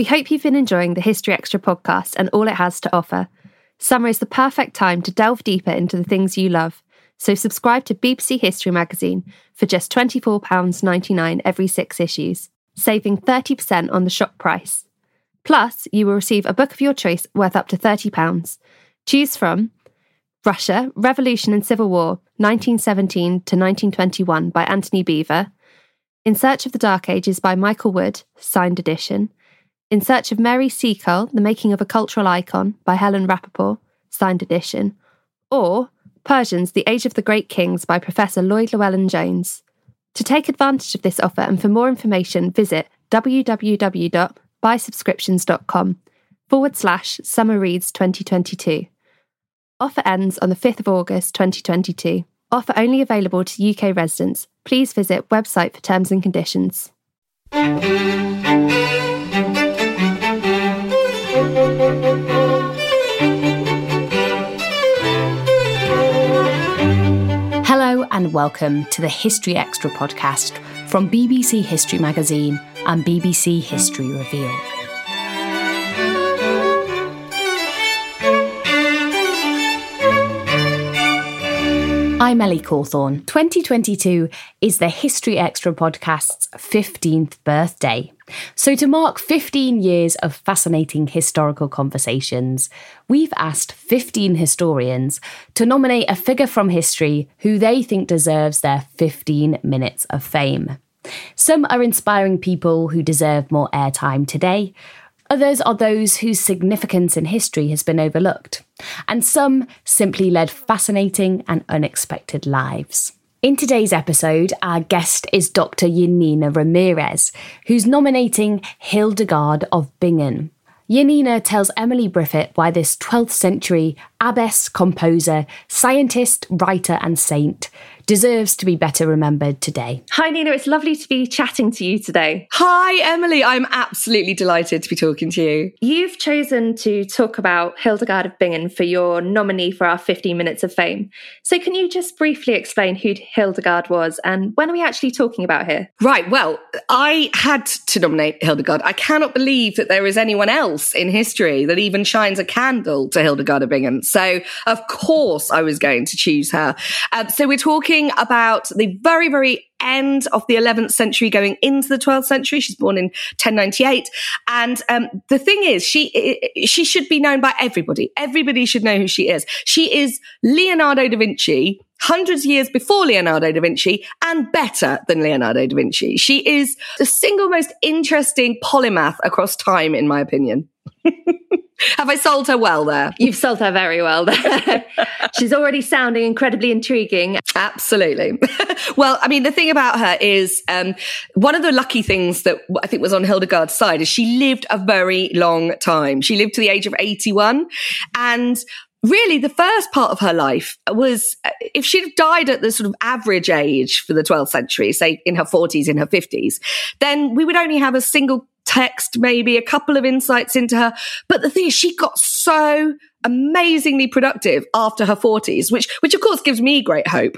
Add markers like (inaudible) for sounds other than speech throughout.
We hope you've been enjoying the History Extra podcast and all it has to offer. Summer is the perfect time to delve deeper into the things you love. So subscribe to BBC History magazine for just £24.99 every six issues, saving 30% on the shop price. Plus, you will receive a book of your choice worth up to £30. Choose from Russia, Revolution and Civil War, 1917 to 1921 by Antony Beevor, In Search of the Dark Ages by Michael Wood, signed edition, In Search of Mary Seacole, The Making of a Cultural Icon by Helen Rappaport, signed edition, or Persians, The Age of the Great Kings by Professor Lloyd Llewellyn Jones. To take advantage of this offer and for more information, visit www.buysubscriptions.com forward slash Summer Reads 2022. Offer ends on the 5th of August 2022. Offer only available to UK residents. Please visit website for terms and conditions. Welcome to the History Extra podcast from BBC History Magazine and BBC History Revealed. I'm Ellie Cawthorne. 2022 is the History Extra podcast's 15th birthday. So, to mark 15 years of fascinating historical conversations, we've asked 15 historians to nominate a figure from history who they think deserves their 15 minutes of fame. Some are inspiring people who deserve more airtime today. Others are those whose significance in history has been overlooked. And some simply led fascinating and unexpected lives. In today's episode, our guest is Dr. Janina Ramirez, who's nominating Hildegard of Bingen. Janina tells Emily Briffett why this 12th century abbess, composer, scientist, writer, and saint deserves to be better remembered today. Hi, Nina. It's lovely to be chatting to you today. Hi, Emily. I'm absolutely delighted to be talking to you. You've chosen to talk about Hildegard of Bingen for your nominee for our 15 Minutes of Fame. So, can you just briefly explain who Hildegard was and when are we actually talking about here? Right. Well, I had to nominate Hildegard. I cannot believe that there is anyone else in history that even shines a candle to Hildegard of Bingen. So, of course, I was going to choose her. Um, so, we're talking living about the very, very end of the 11th century going into the 12th century. She's born in 1098. And um, the thing is, she, she should be known by everybody. Everybody should know who she is. She is Leonardo da Vinci hundreds of years before Leonardo da Vinci and better than Leonardo da Vinci. She is the single most interesting polymath across time, in my opinion. (laughs) Have I sold her well there? You've sold her very well there. (laughs) She's already sounding incredibly intriguing. Absolutely. (laughs) well, I mean, the thing about her is um, one of the lucky things that I think was on Hildegard's side is she lived a very long time. She lived to the age of 81. And really the first part of her life was if she'd died at the sort of average age for the 12th century say in her 40s in her 50s then we would only have a single text, maybe a couple of insights into her. But the thing is, she got so amazingly productive after her 40s, which, which of course gives me great hope.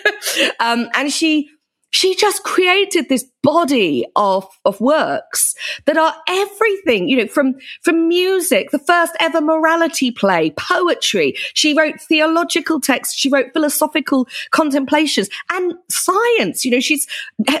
(laughs) um, and she, she just created this body of, of works that are everything, you know, from, from music, the first ever morality play, poetry. She wrote theological texts. She wrote philosophical contemplations and science. You know, she's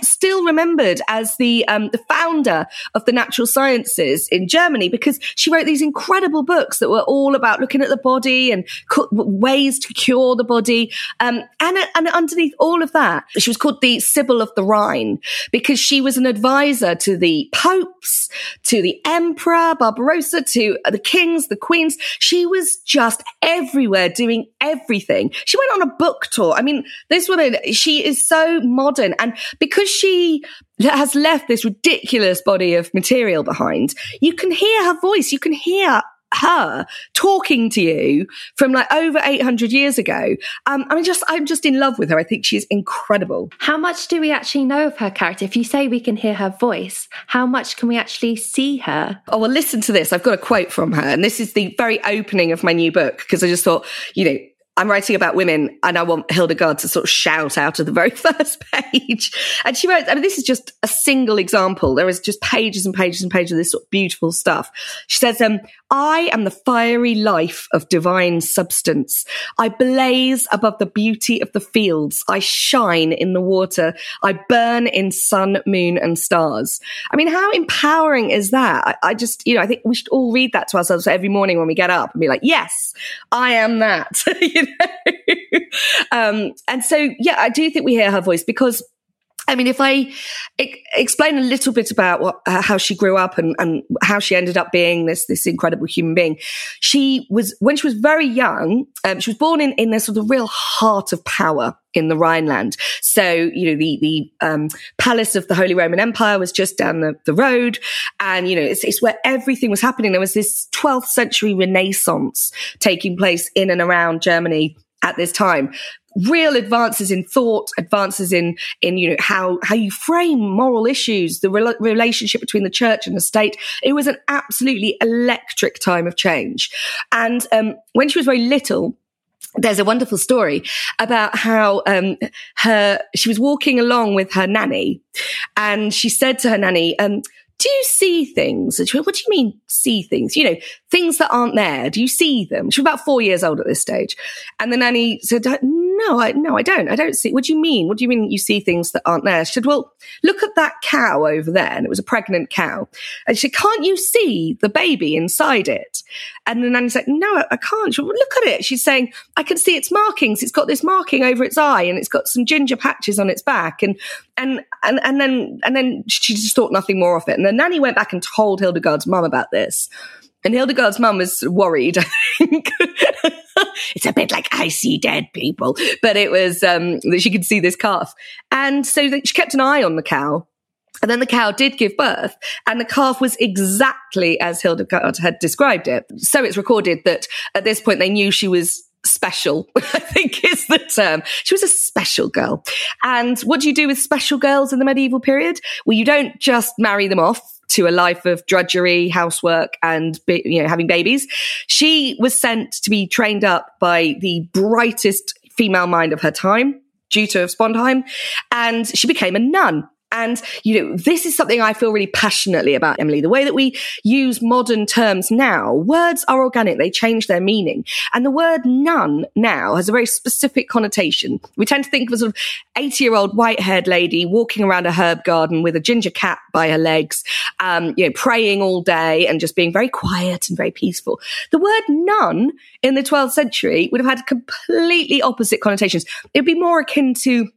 still remembered as the, um, the founder of the natural sciences in Germany because she wrote these incredible books that were all about looking at the body and ways to cure the body. Um, and, and underneath all of that, she was called the Sibyl of the Rhine because because she was an advisor to the popes, to the emperor, Barbarossa, to the kings, the queens. She was just everywhere doing everything. She went on a book tour. I mean, this woman, she is so modern. And because she has left this ridiculous body of material behind, you can hear her voice. You can hear her talking to you from like over 800 years ago. Um, I mean, just, I'm just in love with her. I think she's incredible. How much do we actually know of her character? If you say we can hear her voice, how much can we actually see her? Oh, well, listen to this. I've got a quote from her, and this is the very opening of my new book because I just thought, you know, I'm writing about women and I want Hildegard to sort of shout out of the very (laughs) first page. And she wrote, I mean, this is just a single example. There is just pages and pages and pages of this sort of beautiful stuff. She says, um, I am the fiery life of divine substance. I blaze above the beauty of the fields. I shine in the water. I burn in sun, moon, and stars. I mean, how empowering is that? I, I just, you know, I think we should all read that to ourselves every morning when we get up and be like, yes, I am that. (laughs) (laughs) um, and so, yeah, I do think we hear her voice because I mean, if I explain a little bit about what, uh, how she grew up and, and how she ended up being this this incredible human being, she was when she was very young. Um, she was born in in the sort of real heart of power in the Rhineland. So you know the the um, palace of the Holy Roman Empire was just down the, the road, and you know it's, it's where everything was happening. There was this 12th century Renaissance taking place in and around Germany at this time real advances in thought, advances in in you know how how you frame moral issues, the re- relationship between the church and the state. It was an absolutely electric time of change. And um, when she was very little, there's a wonderful story about how um, her she was walking along with her nanny, and she said to her nanny, um, "Do you see things?" And she went, "What do you mean see things? You know, things that aren't there. Do you see them?" She was about four years old at this stage, and the nanny said, I, no, I don't. I don't see. What do you mean? What do you mean you see things that aren't there? She said, well, look at that cow over there. And it was a pregnant cow. And she said, can't you see the baby inside it? And the nanny said, no, I can't. She said, well, look at it. She's saying, I can see its markings. It's got this marking over its eye and it's got some ginger patches on its back. And, and, and, and then, and then she just thought nothing more of it. And the nanny went back and told Hildegard's mum about this. And Hildegard's mum was worried, (laughs) I think. (laughs) it's a bit like I see dead people, but it was um, that she could see this calf. And so she kept an eye on the cow. And then the cow did give birth, and the calf was exactly as Hildegard had described it. So it's recorded that at this point they knew she was special, (laughs) I think is the term. She was a special girl. And what do you do with special girls in the medieval period? Well, you don't just marry them off to a life of drudgery, housework, and you know having babies. She was sent to be trained up by the brightest female mind of her time, Jutta of Sponheim, and she became a nun. And, you know, this is something I feel really passionately about, Emily. The way that we use modern terms now, words are organic. They change their meaning. And the word nun now has a very specific connotation. We tend to think of a sort of 80 year old white haired lady walking around a herb garden with a ginger cat by her legs, um, you know, praying all day and just being very quiet and very peaceful. The word nun in the 12th century would have had completely opposite connotations. It'd be more akin to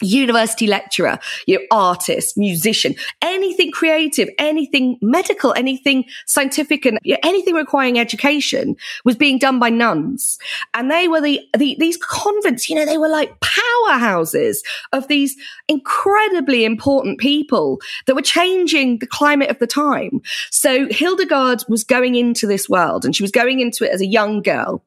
university lecturer, you know, artist, musician, anything creative, anything medical, anything scientific and you know, anything requiring education was being done by nuns. And they were the, the, these convents, you know, they were like powerhouses of these incredibly important people that were changing the climate of the time. So Hildegard was going into this world and she was going into it as a young girl.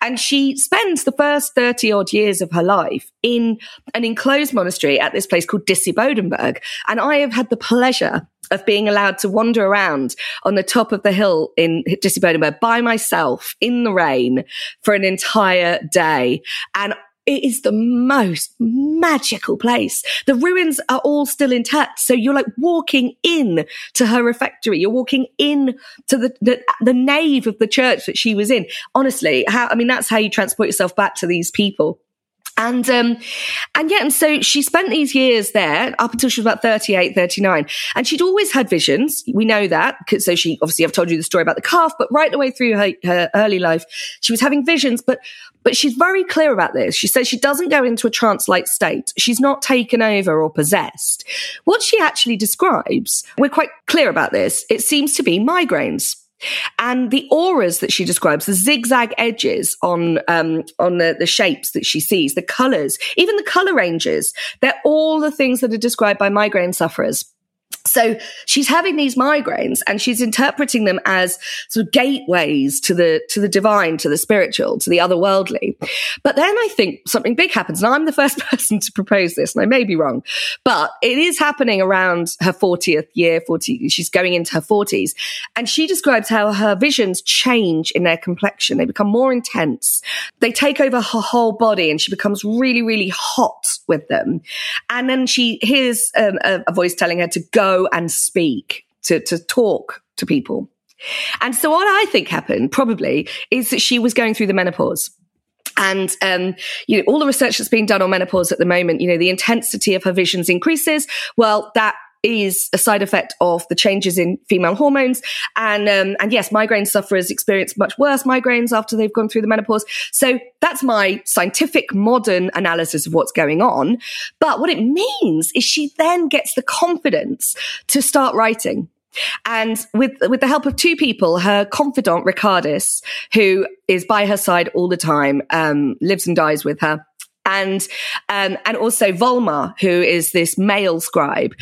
And she spends the first 30 odd years of her life in an enclosed monastery at this place called Disibodenberg. And I have had the pleasure of being allowed to wander around on the top of the hill in Disibodenberg by myself in the rain for an entire day. And it is the most magical place. The ruins are all still intact. So you're like walking in to her refectory. You're walking in to the, the, the nave of the church that she was in. Honestly, how, I mean, that's how you transport yourself back to these people. And, um, and yeah, and so she spent these years there up until she was about 38, 39. And she'd always had visions. We know that. So she, obviously, I've told you the story about the calf, but right the way through her, her early life, she was having visions, but, but she's very clear about this. She says she doesn't go into a trance-like state. She's not taken over or possessed. What she actually describes, we're quite clear about this. It seems to be migraines. And the auras that she describes, the zigzag edges on um, on the, the shapes that she sees, the colors, even the color ranges, they're all the things that are described by migraine sufferers. So she's having these migraines and she's interpreting them as sort of gateways to the, to the divine, to the spiritual, to the otherworldly. But then I think something big happens and I'm the (laughs) first person to propose this and I may be wrong, but it is happening around her 40th year, 40, she's going into her 40s. And she describes how her visions change in their complexion. They become more intense. They take over her whole body and she becomes really, really hot with them. And then she hears um, a, a voice telling her to and speak, to, to talk to people. And so what I think happened probably is that she was going through the menopause. And um, you know, all the research that's being done on menopause at the moment, you know, the intensity of her visions increases. Well, that is a side effect of the changes in female hormones. And, um, and yes, migraine sufferers experience much worse migraines after they've gone through the menopause. So that's my scientific modern analysis of what's going on. But what it means is she then gets the confidence to start writing. And with, with the help of two people, her confidant, Richardis, who is by her side all the time, um, lives and dies with her and um, and also Volmar, who is this male scribe.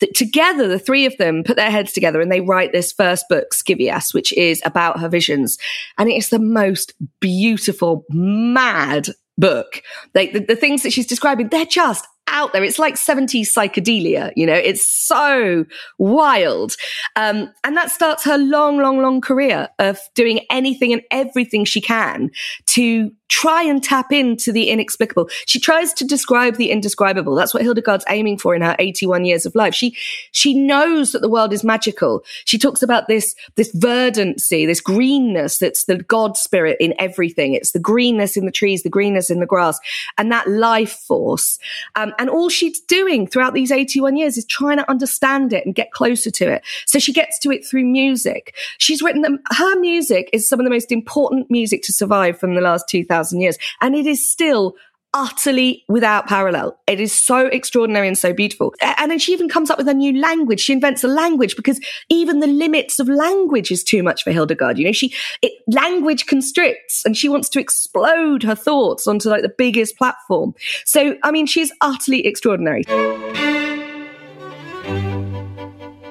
That together, the three of them put their heads together and they write this first book, Scivias, which is about her visions, and it is the most beautiful, mad book. Like the, the things that she's describing, they're just out there. It's like 70s psychedelia, you know, it's so wild. Um, and that starts her long, long, long career of doing anything and everything she can to try and tap into the inexplicable. She tries to describe the indescribable. That's what Hildegard's aiming for in her 81 years of life. She, she knows that the world is magical. She talks about this, this verdancy, this greenness that's the God spirit in everything. It's the greenness in the trees, the greenness in the grass, and that life force. Um, and all she's doing throughout these 81 years is trying to understand it and get closer to it. So she gets to it through music. She's written them, her music is some of the most important music to survive from the last 2000 2,000 years. And it is still utterly without parallel. It is so extraordinary and so beautiful. And then she even comes up with a new language. She invents a language because even the limits of language is too much for Hildegard. You know, she, it, language constricts and she wants to explode her thoughts onto like the biggest platform. So, I mean, she's utterly extraordinary.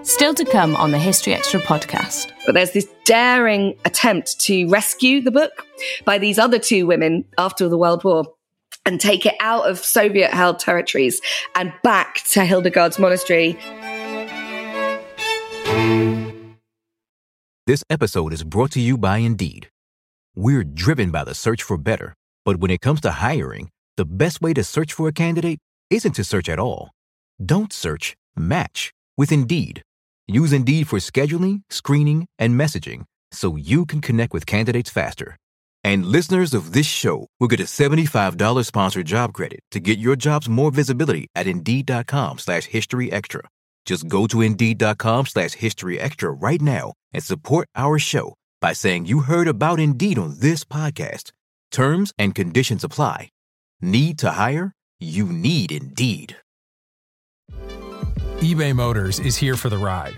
Still to come on the History Extra podcast. But there's this daring attempt to rescue the book by these other two women after the World War and take it out of Soviet held territories and back to Hildegard's monastery. This episode is brought to you by Indeed. We're driven by the search for better, but when it comes to hiring, the best way to search for a candidate isn't to search at all. Don't search match with Indeed. Use Indeed for scheduling, screening, and messaging so you can connect with candidates faster. And listeners of this show will get a $75 sponsored job credit to get your jobs more visibility at Indeed.com slash History Extra. Just go to Indeed.com slash History Extra right now and support our show by saying you heard about Indeed on this podcast. Terms and conditions apply. Need to hire? You need Indeed. eBay Motors is here for the ride.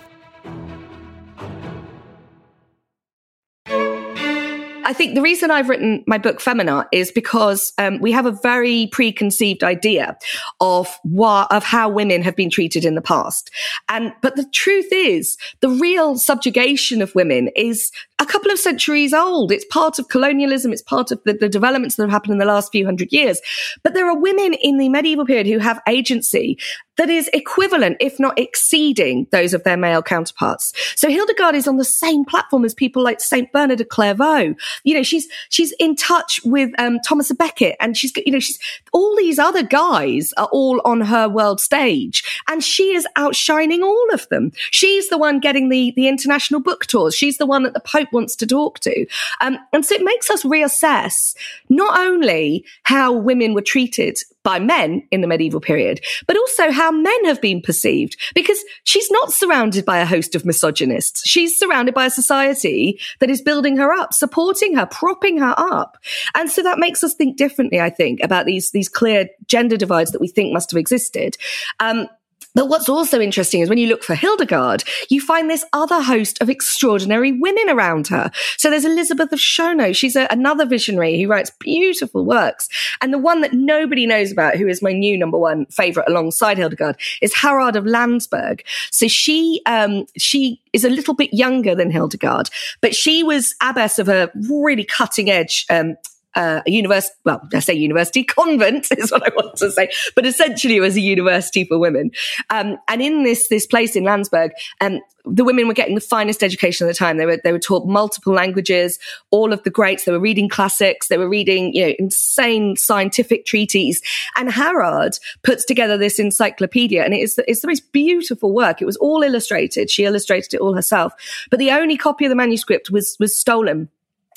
I think the reason I've written my book Femina is because um, we have a very preconceived idea of what, of how women have been treated in the past. And, but the truth is the real subjugation of women is a couple of centuries old. It's part of colonialism. It's part of the, the developments that have happened in the last few hundred years. But there are women in the medieval period who have agency that is equivalent, if not exceeding, those of their male counterparts. So Hildegard is on the same platform as people like Saint Bernard of Clairvaux. You know, she's she's in touch with um, Thomas Becket, and she's you know she's all these other guys are all on her world stage, and she is outshining all of them. She's the one getting the the international book tours. She's the one that the Pope wants to talk to, um, and so it makes us reassess not only how women were treated by men in the medieval period, but also how men have been perceived because she's not surrounded by a host of misogynists. She's surrounded by a society that is building her up, supporting her, propping her up. And so that makes us think differently, I think, about these, these clear gender divides that we think must have existed. Um, but what's also interesting is when you look for Hildegard, you find this other host of extraordinary women around her. So there's Elizabeth of Schönau. She's a, another visionary who writes beautiful works. And the one that nobody knows about, who is my new number one favorite alongside Hildegard, is Herrad of Landsberg. So she, um, she is a little bit younger than Hildegard, but she was abbess of a really cutting edge, um, uh, a university, well, I say university, (laughs) convent is what I want to say, but essentially it was a university for women. Um, and in this, this place in Landsberg, um, the women were getting the finest education at the time. They were, they were taught multiple languages, all of the greats. They were reading classics. They were reading, you know, insane scientific treatises. And Herrad puts together this encyclopedia and it is the, it's the most beautiful work. It was all illustrated. She illustrated it all herself, but the only copy of the manuscript was, was stolen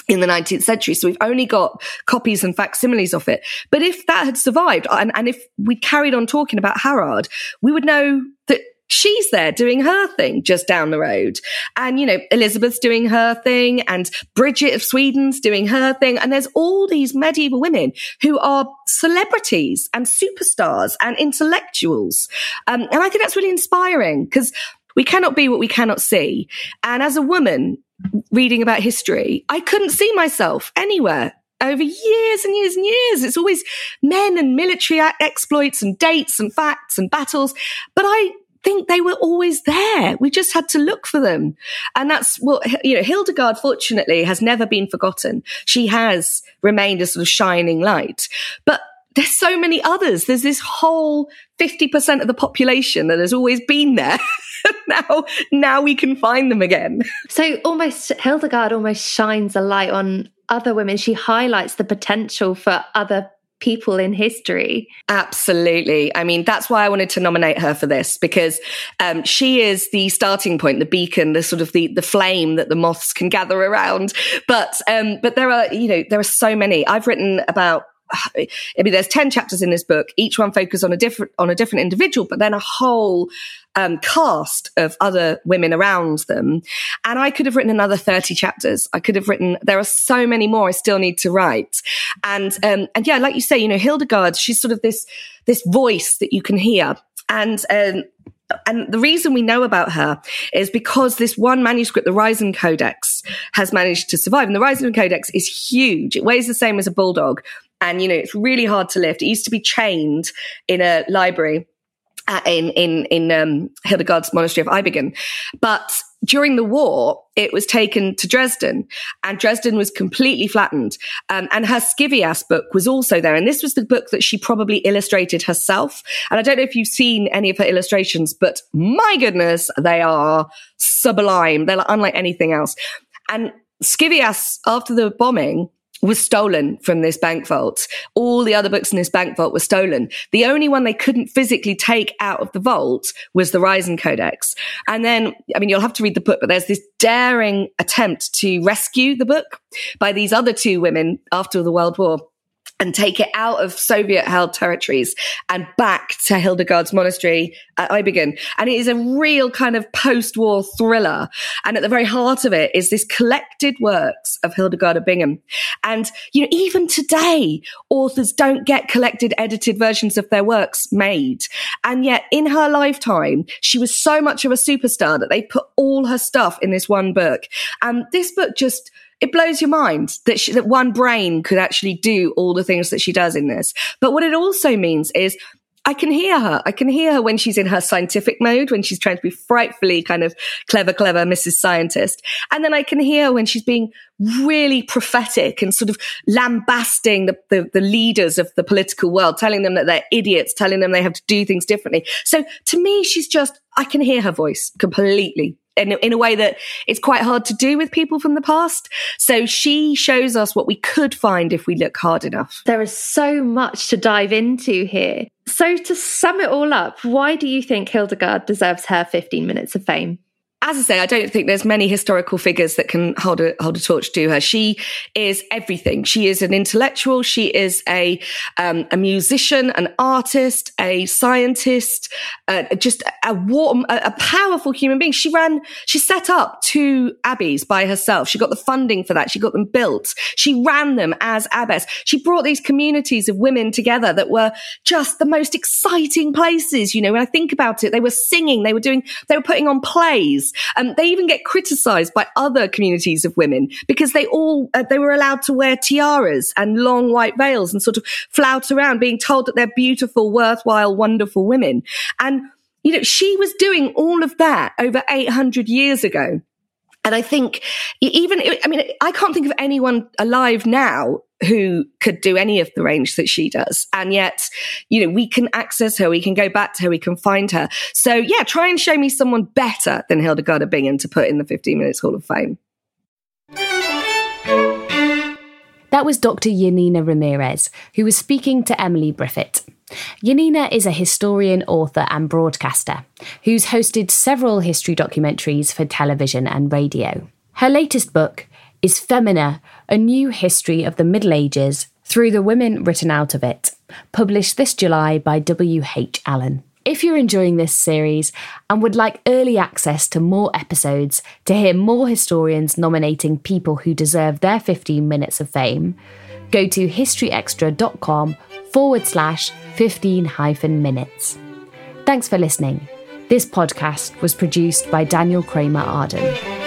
in the 19th century. So we've only got copies and facsimiles of it. But if that had survived and, and if we carried on talking about Herrad, we would know that she's there doing her thing just down the road. And, you know, Elizabeth's doing her thing and Bridget of Sweden's doing her thing. And there's all these medieval women who are celebrities and superstars and intellectuals. Um, and I think that's really inspiring because we cannot be what we cannot see. And as a woman, reading about history, I couldn't see myself anywhere over years and years and years. It's always men and military exploits and dates and facts and battles. But I think they were always there. We just had to look for them. And that's what, you know, Hildegard, fortunately, has never been forgotten. She has remained a sort of shining light. But there's so many others. There's this whole 50% of the population that has always been there. (laughs) (laughs) now, now we can find them again. (laughs) So almost Hildegard almost shines a light on other women. She highlights the potential for other people in history. Absolutely. I mean, that's why I wanted to nominate her for this because um, she is the starting point, the beacon, the sort of the the flame that the moths can gather around. But um, but there are you know there are so many. I've written about I mean, there's 10 chapters in this book. Each one focuses on a different, on a different individual, but then a whole um, cast of other women around them. And I could have written another 30 chapters. I could have written, there are so many more I still need to write. And, um, and yeah, like you say, you know, Hildegard, she's sort of this, this voice that you can hear. And, um, and the reason we know about her is because this one manuscript, the Riesen Codex, has managed to survive. And the Riesen Codex is huge. It weighs the same as a bulldog. And, you know, it's really hard to lift. It used to be chained in a library uh, in in in um, Hildegard's monastery of Eibingen. But during the war, it was taken to Dresden, and Dresden was completely flattened. Um, and her Scivias book was also there, and this was the book that she probably illustrated herself. And I don't know if you've seen any of her illustrations, but my goodness, they are sublime. They're unlike anything else. And Scivias, after the bombing, was stolen from this bank vault. All the other books in this bank vault were stolen. The only one they couldn't physically take out of the vault was the Riesen Codex. And then, I mean, you'll have to read the book, but there's this daring attempt to rescue the book by these other two women after the World War and take it out of Soviet held territories and back to Hildegard's monastery at Eibingen. And it is a real kind of post war thriller. And at the very heart of it is this collected works of Hildegard of Bingen. And, you know, even today, authors don't get collected edited versions of their works made. And yet in her lifetime, she was so much of a superstar that they put all her stuff in this one book. And this book just, it blows your mind that she, that one brain could actually do all the things that she does in this. But what it also means is I can hear her. I can hear her when she's in her scientific mode, when she's trying to be frightfully kind of clever, clever Mrs. Scientist. And then I can hear when she's being really prophetic and sort of lambasting the, the, the, leaders of the political world, telling them that they're idiots, telling them they have to do things differently. So to me, she's just, I can hear her voice completely in, in a way that it's quite hard to do with people from the past. So she shows us what we could find if we look hard enough. There is so much to dive into here. So to sum it all up, why do you think Hildegard deserves her 15 minutes of fame? As I say, I don't think there's many historical figures that can hold a hold a torch to her. She is everything. She is an intellectual. She is a um, a musician, an artist, a scientist, uh, just a warm, a, a, powerful human being. She ran, she set up two abbeys by herself. She got the funding for that. She got them built. She ran them as abbess. She brought these communities of women together that were just the most exciting places. You know, when I think about it, they were singing, they were doing, they were putting on plays. Um, they even get criticized by other communities of women because they all, uh, they were allowed to wear tiaras and long white veils and sort of flout around being told that they're beautiful, worthwhile, wonderful women. And, you know, she was doing all of that over 800 years ago. And I think even, I mean, I can't think of anyone alive now who could do any of the range that she does. And yet, you know, we can access her, we can go back to her, we can find her. So yeah, try and show me someone better than Hildegard of Bingen to put in the 15 Minutes Hall of Fame. That was Dr. Janina Ramirez, who was speaking to Emily Briffett. Janina is a historian, author, and broadcaster who's hosted several history documentaries for television and radio. Her latest book is Femina, a new history of the Middle Ages through the women written out of it, published this July by W.H. Allen. If you're enjoying this series and would like early access to more episodes to hear more historians nominating people who deserve their 15 minutes of fame, go to historyextra.com forward slash 15 hyphen minutes. Thanks for listening. This podcast was produced by Daniel Kramer Arden.